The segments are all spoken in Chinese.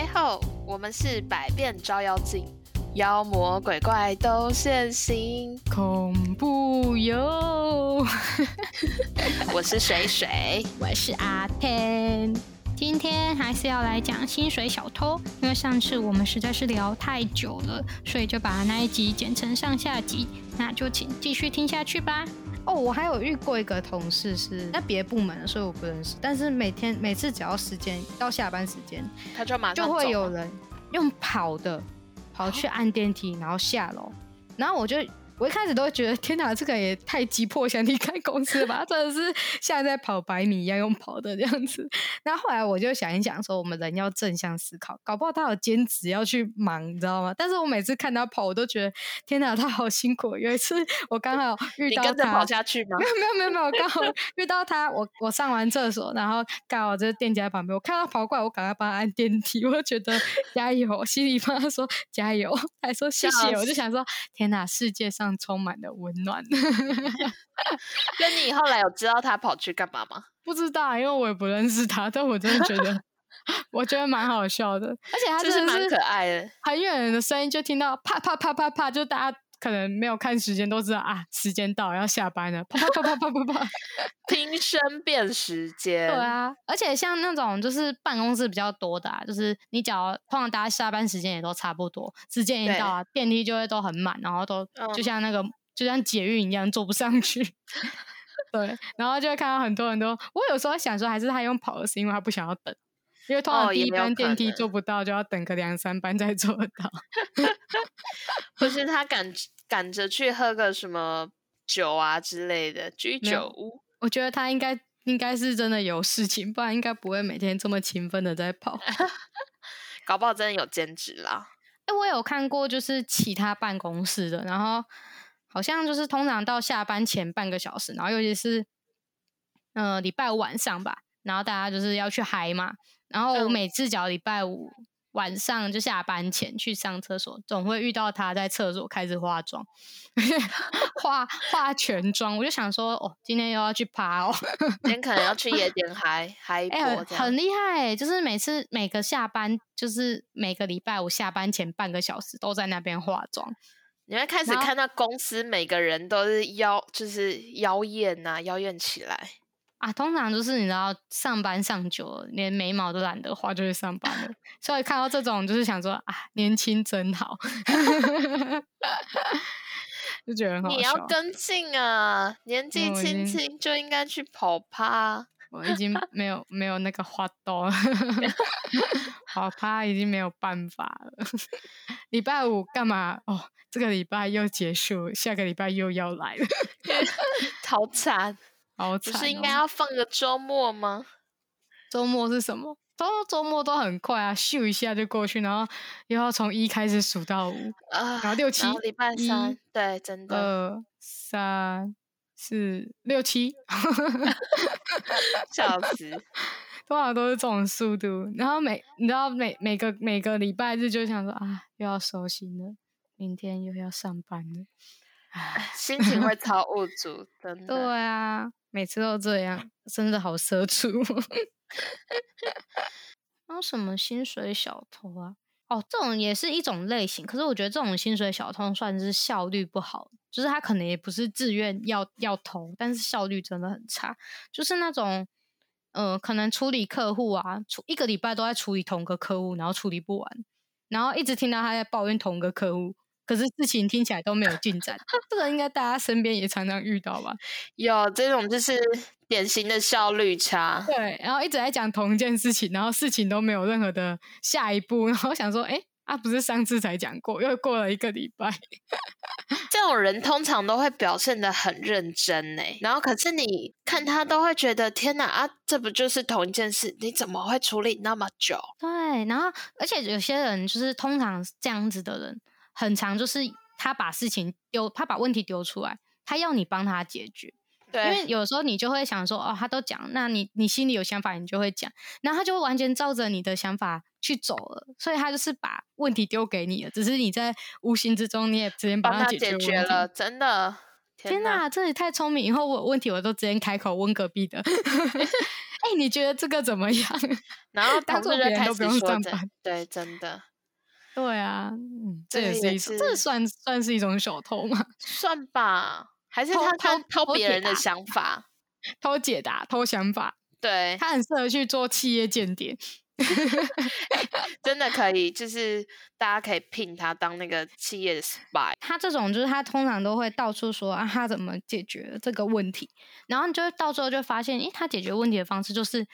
嘿吼，我们是百变招妖镜，妖魔鬼怪都现形。恐怖哟！我是水水，我是阿天。今天还是要来讲薪水小偷，因为上次我们实在是聊太久了，所以就把那一集剪成上下集。那就请继续听下去吧。哦，我还有遇过一个同事是在别的部门，所以我不认识。但是每天每次只要时间到下班时间，他就马上就会有人用跑的跑去按电梯，然后下楼，然后我就。我一开始都觉得，天哪，这个也太急迫，想离开公司了吧？真的是像在跑百米一样用跑的这样子。那后来我就想一想，说我们人要正向思考，搞不好他有兼职要去忙，你知道吗？但是我每次看他跑，我都觉得天哪，他好辛苦。有一次我刚好遇到他跑下去吗？没有没有没有没有，刚好遇到他，我我上完厕所，然后刚好在店家旁边，我看到跑过来，我赶快帮他按电梯，我就觉得加油，心里帮他说加油，还说谢谢，我就想说天哪，世界上。充满了温暖。那你后来有知道他跑去干嘛吗？不知道，因为我也不认识他。但我真的觉得，我觉得蛮好笑的，而且他真的是蛮可爱的。很远的声音就听到啪啪啪啪啪，就大家。可能没有看时间都知道啊，时间到要下班了，啪啪啪啪啪啪啪，听声辨时间。对啊，而且像那种就是办公室比较多的，啊，就是你只要通常大家下班时间也都差不多，时间一到啊，电梯就会都很满，然后都就像那个就像捷运一样坐不上去。对，然后就会看到很多人都。我有时候想说，还是他用跑的是因为他不想要等。因为通常第一班电梯做不到，就要等个两三班再做到。不是他赶赶着去喝个什么酒啊之类的居酒屋。我觉得他应该应该是真的有事情，不然应该不会每天这么勤奋的在跑。搞不好真的有兼职啦。哎，我有看过，就是其他办公室的，然后好像就是通常到下班前半个小时，然后尤其是嗯礼拜五晚上吧，然后大家就是要去嗨嘛。然后我每次只要礼拜五晚上就下班前去上厕所，总会遇到他在厕所开始化妆，化化全妆。我就想说，哦，今天又要去趴哦，今天 可能要去夜店嗨嗨一波，很厉害。就是每次每个下班，就是每个礼拜五下班前半个小时都在那边化妆。你会开始看到公司每个人都是妖，就是妖艳呐，妖艳起来。啊，通常就是你知道，上班上久了，连眉毛都懒得画，就去上班了。所以看到这种，就是想说啊，年轻真好，就觉得很好笑。你要跟进啊，年纪轻轻就应该去跑趴。我已经没有没有那个花刀了，跑趴已经没有办法了。礼拜五干嘛？哦，这个礼拜又结束，下个礼拜又要来了，好惨。不是应该要放个周末吗？周末是什么？周周末都很快啊，咻一下就过去，然后又要从一开始数到五啊，然后六七，礼拜三，对，真的，二三四六七，笑死，通常都是这种速度。然后每你知道每每个每个礼拜日就想说啊，又要收心了，明天又要上班了，心情会超无助，真的。对啊。每次都这样，真的好奢侈。还有什么薪水小偷啊？哦，这种也是一种类型。可是我觉得这种薪水小偷算是效率不好，就是他可能也不是自愿要要偷，但是效率真的很差。就是那种，呃，可能处理客户啊，处一个礼拜都在处理同个客户，然后处理不完，然后一直听到他在抱怨同个客户。可是事情听起来都没有进展，这个应该大家身边也常常遇到吧？有这种就是典型的效率差，对，然后一直在讲同一件事情，然后事情都没有任何的下一步，然后想说，哎，啊，不是上次才讲过，又过了一个礼拜。这种人通常都会表现的很认真呢，然后可是你看他都会觉得，天哪啊，这不就是同一件事？你怎么会处理那么久？对，然后而且有些人就是通常这样子的人。很长，就是他把事情丢，他把问题丢出来，他要你帮他解决。对，因为有时候你就会想说，哦，他都讲，那你你心里有想法，你就会讲，然后他就会完全照着你的想法去走了，所以他就是把问题丢给你了，只是你在无形之中你也直接帮他解决了，真的。天哪，这也太聪明！以后我有问题我都直接开口问隔壁的。哎、你觉得这个怎么样？然后当做同事就开始别人都不用上班对，真的对啊，嗯，这这个也也是一种，这算算是一种小偷吗？算吧，还是他他偷偷别人的想法，偷解答、偷想法，对，他很适合去做企业间谍。真的可以，就是大家可以聘他当那个企业的 spy，他这种就是他通常都会到处说啊，他怎么解决这个问题，然后你就会到最后就发现，诶，他解决问题的方式就是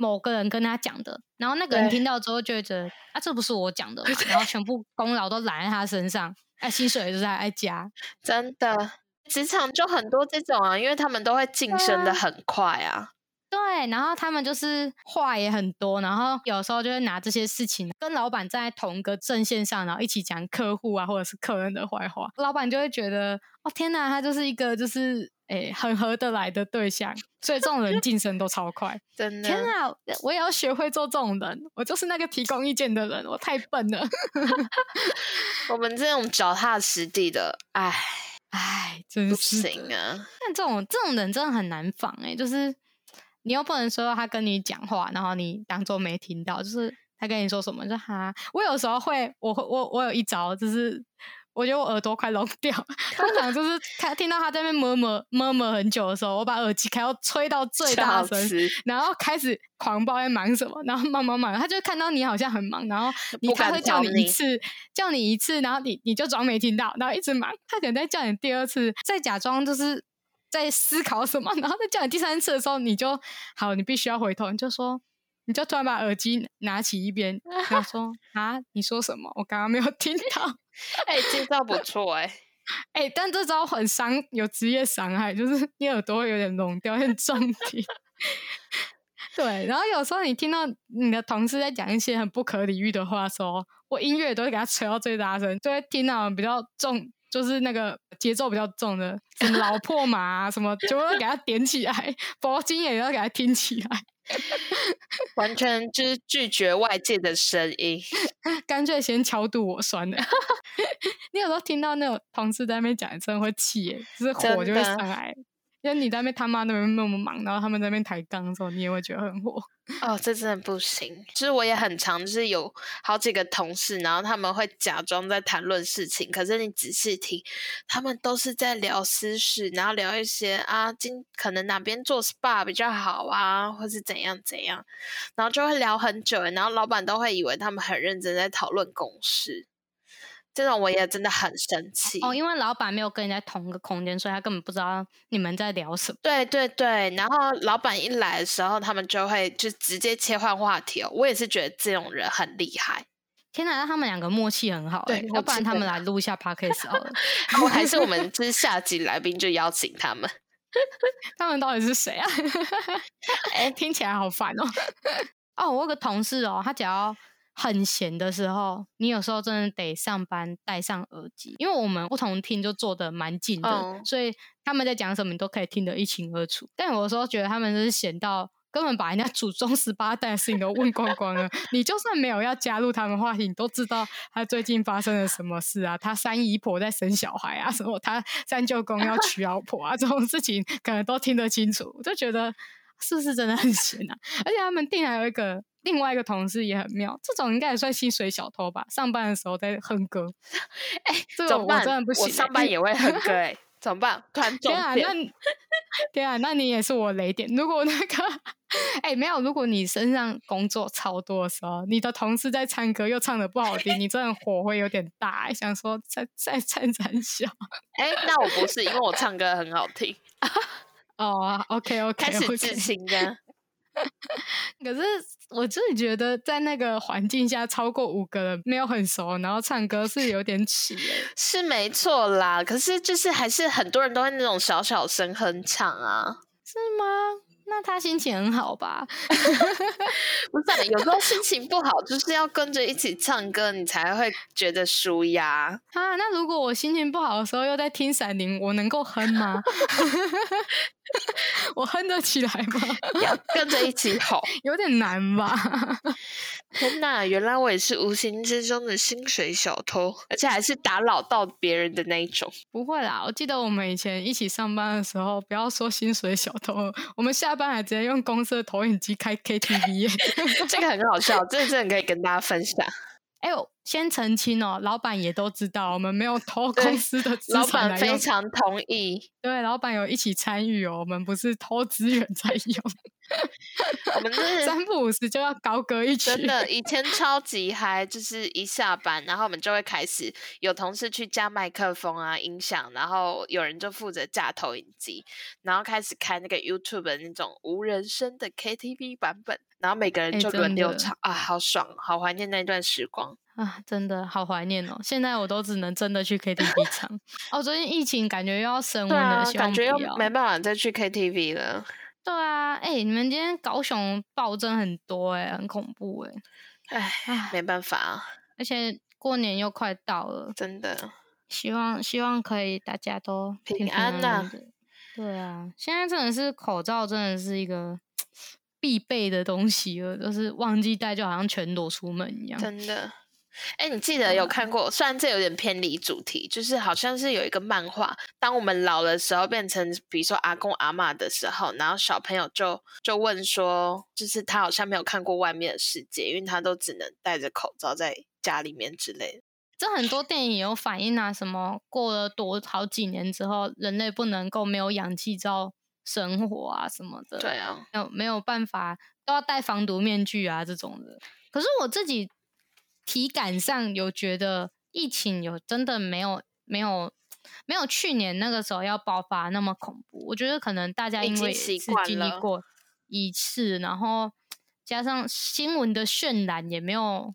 某个人跟他讲的，然后那个人对听到之后就会觉得啊，这不是我讲的嘛，然后全部功劳都揽在他身上，哎、薪水也是在爱加，真的。职场就很多这种啊，因为他们都会晋升的很快啊。对，然后他们就是话也很多，然后有时候就会拿这些事情跟老板站在同一个阵线上，然后一起讲客户啊或者是客人的坏话，老板就会觉得哦天哪，他就是一个就是诶很合得来的对象，所以这种人晋升都超快。真的，天哪，我也要学会做这种人，我就是那个提供意见的人，我太笨了，我们这种脚踏实地的，哎，哎，真不是的行啊。但这种这种人真的很难防哎、就是你又不能说他跟你讲话，然后你当做没听到，就是他跟你说什么就哈。我有时候会，我会我我有一招，就是我觉得我耳朵快聋掉，通常就是 他听到他在那边摸摸摸摸很久的时候，我把耳机开到吹到最大声，然后开始狂暴在忙什么，然后忙忙忙，他就看到你好像很忙，然后你他会叫你你一次，叫你一次，然后你你就装没听到，然后一直忙，他可能再叫你第二次，再假装就是在思考什么，然后再叫你第三次的时候，你就好，你必须要回头，你就说。你就突然把耳机拿起一边，然后说啊，你说什么？我刚刚没有听到。哎、这招不错哎、哎、但这招很伤，有职业伤害，就是 你耳朵会有点聋掉，有点重听。对，然后有时候你听到你的同事在讲一些很不可理喻的话的时候，我音乐都会给他吹到最大声，就会听到比较重，就是那个节奏比较重的，什么老破马啊，什么就要给他点起来，铂金也要给他听起来，完全就是拒绝外界的声音。干脆先敲肚我酸的。你有时候听到那种同事在那边讲，真的会气耶，就是火就会上来。因为你在那边他妈那边那么忙，然后他们在那边抬杠的时候，你也会觉得很火。哦，这真的不行。就是我也很常，就是有好几个同事，然后他们会假装在谈论事情，可是你仔细听，他们都是在聊私事，然后聊一些啊，今可能哪边做 SPA 比较好啊，或是怎样怎样，然后就会聊很久，然后老板都会以为他们很认真在讨论公事。这种我也真的很生气。哦，因为老板没有跟人家同一个空间，所以他根本不知道你们在聊什么。对对对，然后老板一来的时候，他们就会就直接切换话题哦。我也是觉得这种人很厉害。天哪，那他们两个默契很好、欸，对要不然他们来录一下 podcast 好了。我还是我们就是下集来宾就邀请他们。他们到底是谁啊？哎、听起来好烦哦。哦，我有个同事哦，他只要很闲的时候，你有时候真的得上班戴上耳机，因为我们不同厅就坐的蛮近的，嗯所以他们在讲什么你都可以听得一清二楚。但有的时候觉得他们就是闲到。根本把人家祖宗十八代的事情都问光光了，你就算没有要加入他们话题，你都知道他最近发生了什么事啊？他三姨婆在生小孩啊，什么他三舅公要娶老婆啊，这种事情可能都听得清楚。我就觉得是不是真的很闲啊？而且他们店还有一个另外一个同事也很妙，这种应该也算薪水小偷吧？上班的时候在哼歌，哎、这个我？真的不行欸、上班也会哼歌哎、怎么办？突然中天啊，点那啊，那你也是我雷点。如果那个，哎、没有，如果你身上工作超多的时候，你的同事在唱歌又唱的不好听，你真的火会有点大、欸，想说在在唱惨小。哎、那我不是，因为我唱歌很好听，哦，OK OK，开始自行的。可是我真的觉得，在那个环境下，超过五个人没有很熟，然后唱歌是有点耻哎、是没错啦，可是就是还是很多人都会那种小小声哼唱啊。是吗？那他心情很好吧？不是啊，有时候心情不好，就是要跟着一起唱歌，你才会觉得舒压。啊，那如果我心情不好的时候又在听《闪灵》，我能够哼吗？我哼得起来吗？要跟着一起吼。有点难吧？天哪，原来我也是无形之中的薪水小偷，而且还是打扰到别人的那一种。不会啦，我记得我们以前一起上班的时候，不要说薪水小偷，我们下班还直接用公司的投影机开 KTV，这个很好笑，这真的可以跟大家分享。哎呦，先澄清哦，老板也都知道，我们没有偷公司的资老产板非常同意，对，老板有一起参与哦，我们不是偷资源在用，我们真 是三不五时就要高歌一曲，真的，以前 超级嗨，就是一下班，然后我们就会开始有同事去架麦克风啊、音响，然后有人就负责架投影机，然后开始开那个 YouTube 的那种无人声的 KTV 版本，然后每个人就轮流唱啊，好爽，好怀念那段时光啊，真的好怀念哦！现在我都只能真的去 KTV 唱哦。最近疫情感觉又要升温了，感觉又没办法再去 KTV 了。对啊，哎，你们今天高雄暴增很多哎，很恐怖哎，哎，没办法，啊而且过年又快到了，真的，希望希望可以大家都平安呐。对啊，现在真的是口罩真的是一个必备的东西了，就是忘记戴就好像全裸出门一样，真的。哎，你记得有看过？虽然这有点偏离主题，就是好像是有一个漫画，当我们老的时候变成，比如说阿公阿妈的时候，然后小朋友就就问说，就是他好像没有看过外面的世界，因为他都只能戴着口罩在家里面之类的。这很多电影有反映啊，什么过了多好几年之后，人类不能够没有氧气罩生活啊什么的。对啊，有没有办法都要戴防毒面具啊这种的。可是我自己。体感上有觉得疫情有真的没有没有没有去年那个时候要爆发那么恐怖。我觉得可能大家因为是经历过一次，然后加上新闻的渲染也没有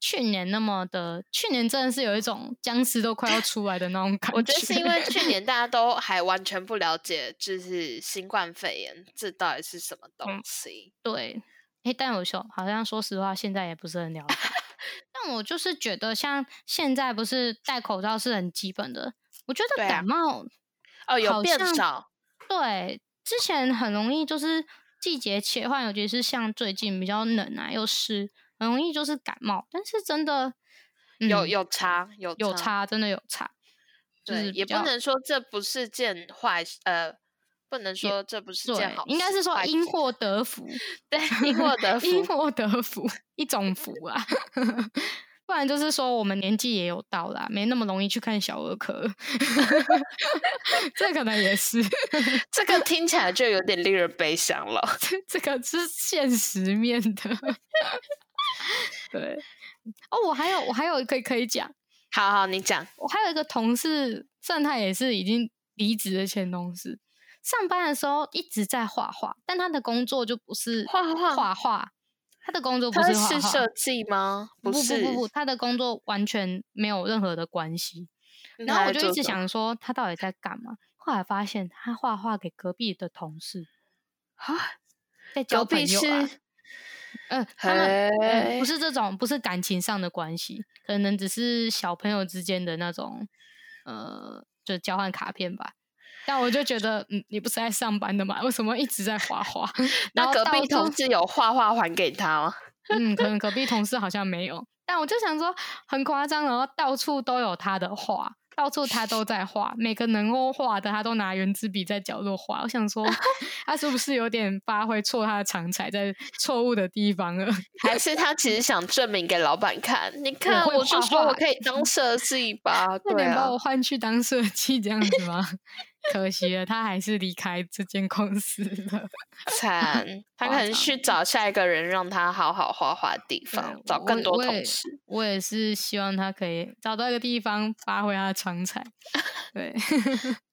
去年那么的。去年真的是有一种僵尸都快要 出来的那种感觉。我觉得是因为 去年大家都还完全不了解，就是新冠肺炎这到底是什么东西。对，哎，但有说好像说实话，现在也不是很了解。但我就是觉得，像现在不是戴口罩是很基本的。我觉得感冒哦有变少，对，之前很容易就是季节切换，尤其是像最近比较冷啊又湿，很容易就是感冒。但是真的有有差有有差，真的有差。对，也不能说这不是件坏呃。不能说这不是件好，应该是说因祸得福，对，因祸得福，因祸得福，一种福啊。不然就是说我们年纪也有到啦，没那么容易去看小儿科，这可能也是。这个听起来就有点令人悲伤了。这个是现实面的。对，哦，我还有我还有可以可以讲，好好你讲。我还有一个同事，算他也是已经离职的前同事。上班的时候一直在画画，但他的工作就不是画画画画，他的工作不是是设计吗？不不不不，他的工作完全没有任何的关系。然后我就一直想说，他到底在干嘛？后来发现他画画给隔壁的同事啊，在交朋友啊。嗯，他们不是这种，不是感情上的关系，可能只是小朋友之间的那种，呃，就交换卡片吧。但我就觉得，嗯，你不是在上班的吗？为什么一直在画画？那隔壁同事有画画还给他吗？嗯，可能隔壁同事好像没有。但我就想说，很夸张，然后到处都有他的画。到处他都在画，每个能够画的他都拿圆珠笔在角落画。我想说，他是不是有点发挥错他的长才在错误的地方了？还是他其实想证明给老板看？你看，我就说我可以当设计吧？对啊，把我换去当设计这样子吗？可惜了，他还是离开这间公司了。惨，他可能去找下一个人，让他好好画画的地方，找更多同事。我也是希望他可以找到一个地方发挥他的长才。对，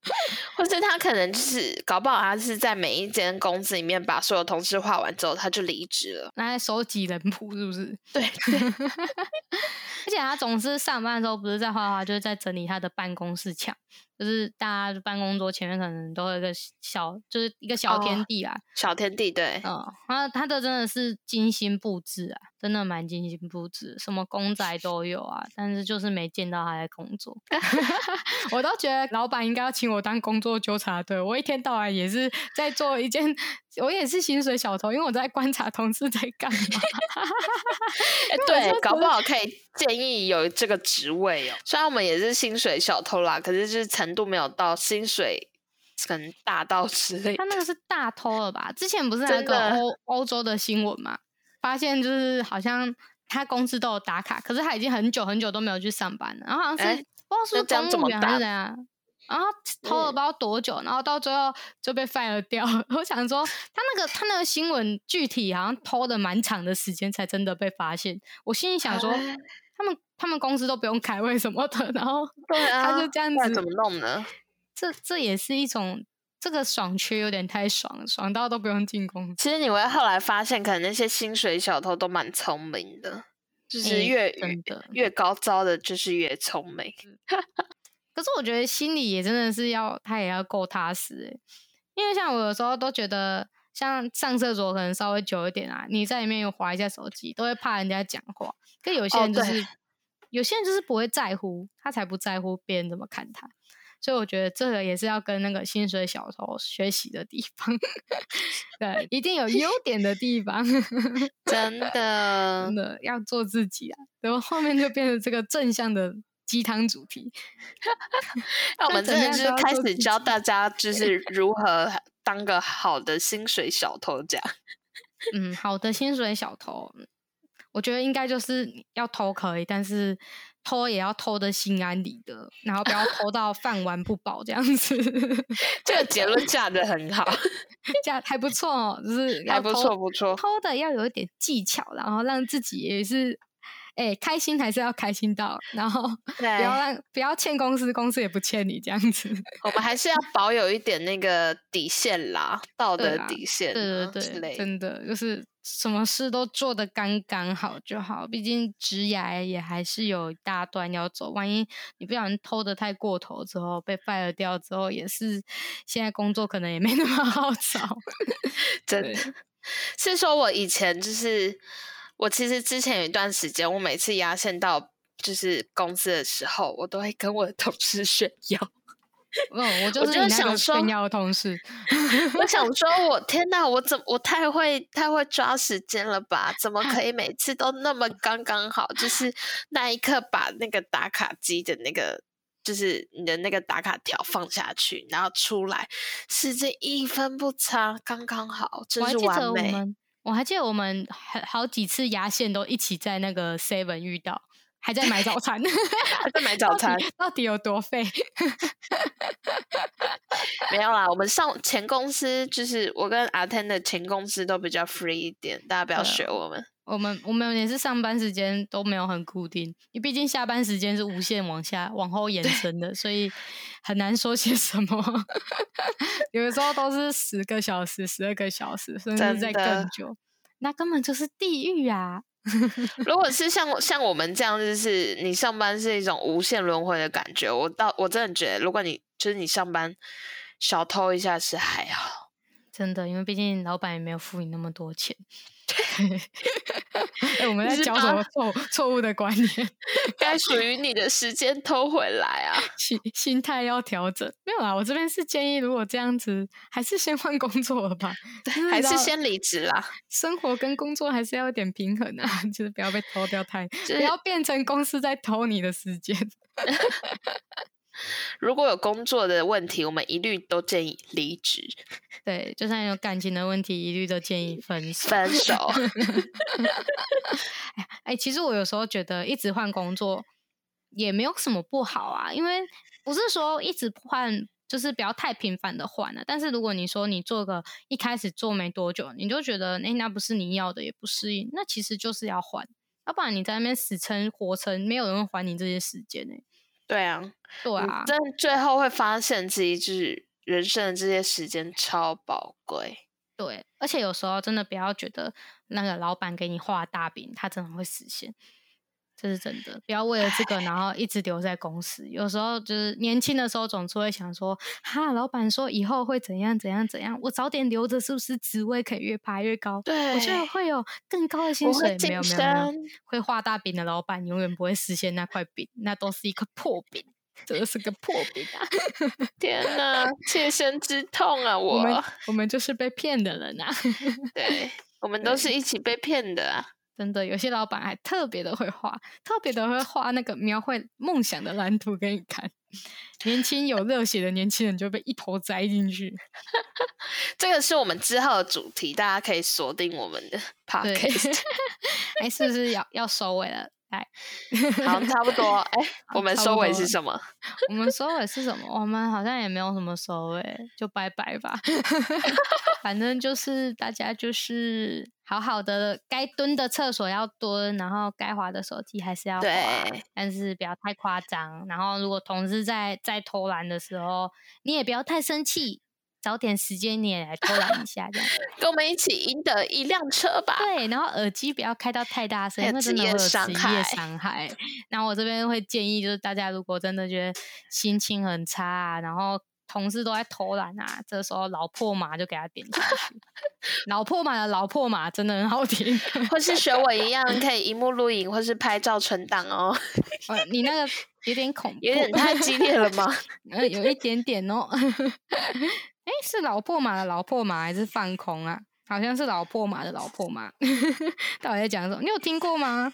或者他可能就是搞不好，他是在每一间公司里面把所有同事画完之后，他就离职了，拿来收集人谱，是不是？对 对。而且他总是上班的时候不是在画画，就是在整理他的办公室墙。就是大家办公桌前面可能都有一个小，就是一个小天地啊，小天地对，嗯，他他的真的是精心布置啊，真的蛮精心布置，什么公仔都有啊，但是就是没见到他在工作，我都觉得老板应该要请我当工作纠察队，我一天到晚也是在做一件，我也是薪水小偷，因为我在观察同事在干嘛，对，搞不好可以建议有这个职位哦，虽然我们也是薪水小偷啦，可是就是程。度没有到薪水可能大盗之类。他那个是大偷了吧？之前不是那个欧欧洲的新闻嘛？发现就是好像他公司都有打卡，可是他已经很久很久都没有去上班了。然后好像是不知道是公务员还是怎样。然后偷了不知道多久，然后到最后就被 fire 掉。我想说，他那个他那个新闻具体好像偷的蛮长的时间才真的被发现。我心里想说，他们他们公司都不用开会什么的，然后 他就这样子怎么弄呢？这这也是一种这个爽缺有点太爽，爽到都不用进公司。其实你会后来发现，可能那些薪水小偷都蛮聪明的，就是越越高招的，就是越聪明。可是我觉得心里也真的是要，他也要够踏实哎，因为像我有时候都觉得，像上厕所可能稍微久一点啊，你在里面又划一下手机，都会怕人家讲话。可有些人就是，有些人就是不会在乎，他才不在乎别人怎么看他。所以我觉得这个也是要跟那个薪水小偷学习的地方。对，一定有优点的地方，真的真的要做自己啊。然后后面就变成这个正向的。鸡汤主题，那我们真的就是开始教大家，就是如何当个好的薪水小偷这样。嗯，好的薪水小偷，我觉得应该就是要偷可以，但是偷也要偷的心安理得，然后不要偷到饭碗不保这样子。这个结论下的很好，下还不错哦，就是还不错不错，偷的要有一点技巧，然后让自己也是。哎，开心还是要开心到，然后不要让不要欠公司，公司也不欠你这样子。我们还是要保有一点那个底线啦，道德底线，对对对，真的就是什么事都做的刚刚好就好。毕竟职涯也还是有一大段要走，万一你不小心偷的太过头之后被 fire 掉之后，也是现在工作可能也没那么好找。真的是说，我以前就是。我其实之前有一段时间，我每次压线到就是公司的时候，我都会跟我的同事炫耀。嗯，我就是想说炫耀同事。我想说，我天哪，我怎我太会太会抓时间了吧？怎么可以每次都那么刚刚好？就是那一刻把那个打卡机的那个，就是你的那个打卡条放下去，然后出来，时间一分不差，刚刚好，真是完美。我还记得我们好好几次牙线都一起在那个 Seven 遇到，还在买早餐，还在买 早餐，到底有多费？没有啦，我们上前公司就是我跟阿 Ten 的前公司都比较 free 一点，大家不要学我们。我们我们也是上班时间都没有很固定，因为毕竟下班时间是无限往下往后延伸的，所以很难说些什么。有的时候都是十个小时、十二个小时，甚至在更久，那根本就是地狱啊！如果是像像我们这样，就是你上班是一种无限轮回的感觉。我到我真的觉得，如果你就是你上班小偷一下是还好，真的，因为毕竟老板也没有付你那么多钱。哎，我们在教什么错错误的观念？该属于你的时间偷回来啊！心心态要调整。没有啦，我这边是建议，如果这样子，还是先换工作了吧？还是先离职啦？生活跟工作还是要有点平衡啊，就是不要被偷掉太，不要变成公司在偷你的时间。如果有工作的问题，我们一律都建议离职。对，就算有感情的问题，一律都建议分手。分手。哎，其实我有时候觉得，一直换工作也没有什么不好啊，因为不是说一直换，就是不要太频繁的换了。但是如果你说你做个一开始做没多久，你就觉得哎，那不是你要的，也不适应，那其实就是要换，要不然你在那边死撑活撑，没有人会还你这些时间呢。对啊，对啊，但最后会发现自己就是人生的这些时间超宝贵。对，而且有时候真的不要觉得那个老板给你画大饼，他真的会实现。这是真的，不要为了这个，然后一直留在公司。有时候就是年轻的时候，总是会想说：“哈，老板说以后会怎样怎样怎样，我早点留着，是不是职位可以越爬越高？对，我觉得会有更高的薪水。没有没有没有，会画大饼的老板永远不会实现那块饼，那都是一颗破饼，真的是个破饼啊！天哪，切身之痛啊！我们我们就是被骗的人啊！对，我们都是一起被骗的啊！真的，有些老板还特别的会画，特别的会画那个描绘梦想的蓝图给你看。年轻有热血的年轻人就被一头栽进去。这个是我们之后的主题，大家可以锁定我们的 podcast。哎，是不是要要收尾了？哎，好，差不多。哎，我们收尾是什么？我们收尾是什么？我们好像也没有什么收尾，就拜拜吧。反正就是大家就是好好的，该蹲的厕所要蹲，然后该滑的手机还是要滑，但是不要太夸张。然后如果同事在在偷懒的时候，你也不要太生气。找点时间你也来偷懒一下，这样 跟我们一起赢得一辆车吧。对，然后耳机不要开到太大声，因为真的会有职业伤害。然后我这边会建议，就是大家如果真的觉得心情很差，然后同事都在偷懒啊，这时候老破马就给他点下去。老破马的老破马真的很好听，或是学我一样 可以荧幕录影，或是拍照存档哦。你那个有点恐怖，有点太激烈了吗？呃，有一点点哦。哎，是老破马的老破马还是放空啊？好像是老破马的老破马。到底在讲什么？你有听过吗？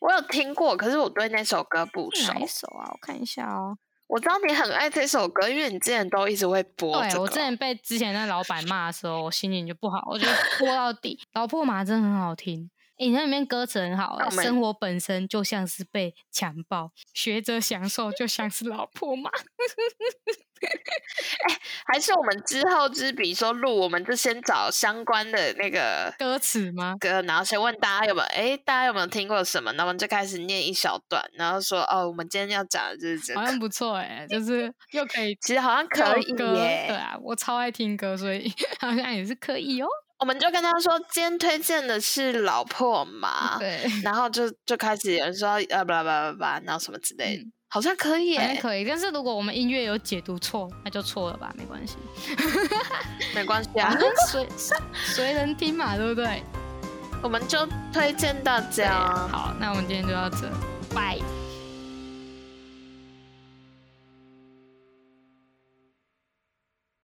我有听过，可是我对那首歌不熟。哪首啊？我看一下哦。我知道你很爱这首歌，因为你之前都一直会播。对我之前被之前那老板骂的时候，我心情就不好，我就播到底。老破马真的很好听。你那里面歌词很好，生活本身就像是被强暴，学着享受就像是老婆嘛。哎，还是我们之后之比说录，我们就先找相关的那个歌词吗？歌，然后先问大家有没有，哎，大家有没有听过什么？然后就开始念一小段，然后说哦，我们今天要讲的就是这个，好像不错哎，就是 又可以，其实好像可以耶。对啊，我超爱听歌，所以 好像也是可以哦。我们就跟他说，今天推荐的是老破嘛，对，然后就就开始有人说呃，巴拉巴拉巴拉，然后什么之类的，好像可以，欸可以。但是如果我们音乐有解读错，那就错了吧，没关系，没关系啊，随随人听嘛，对不对？我们就推荐大家。好，那我们今天就到这，拜。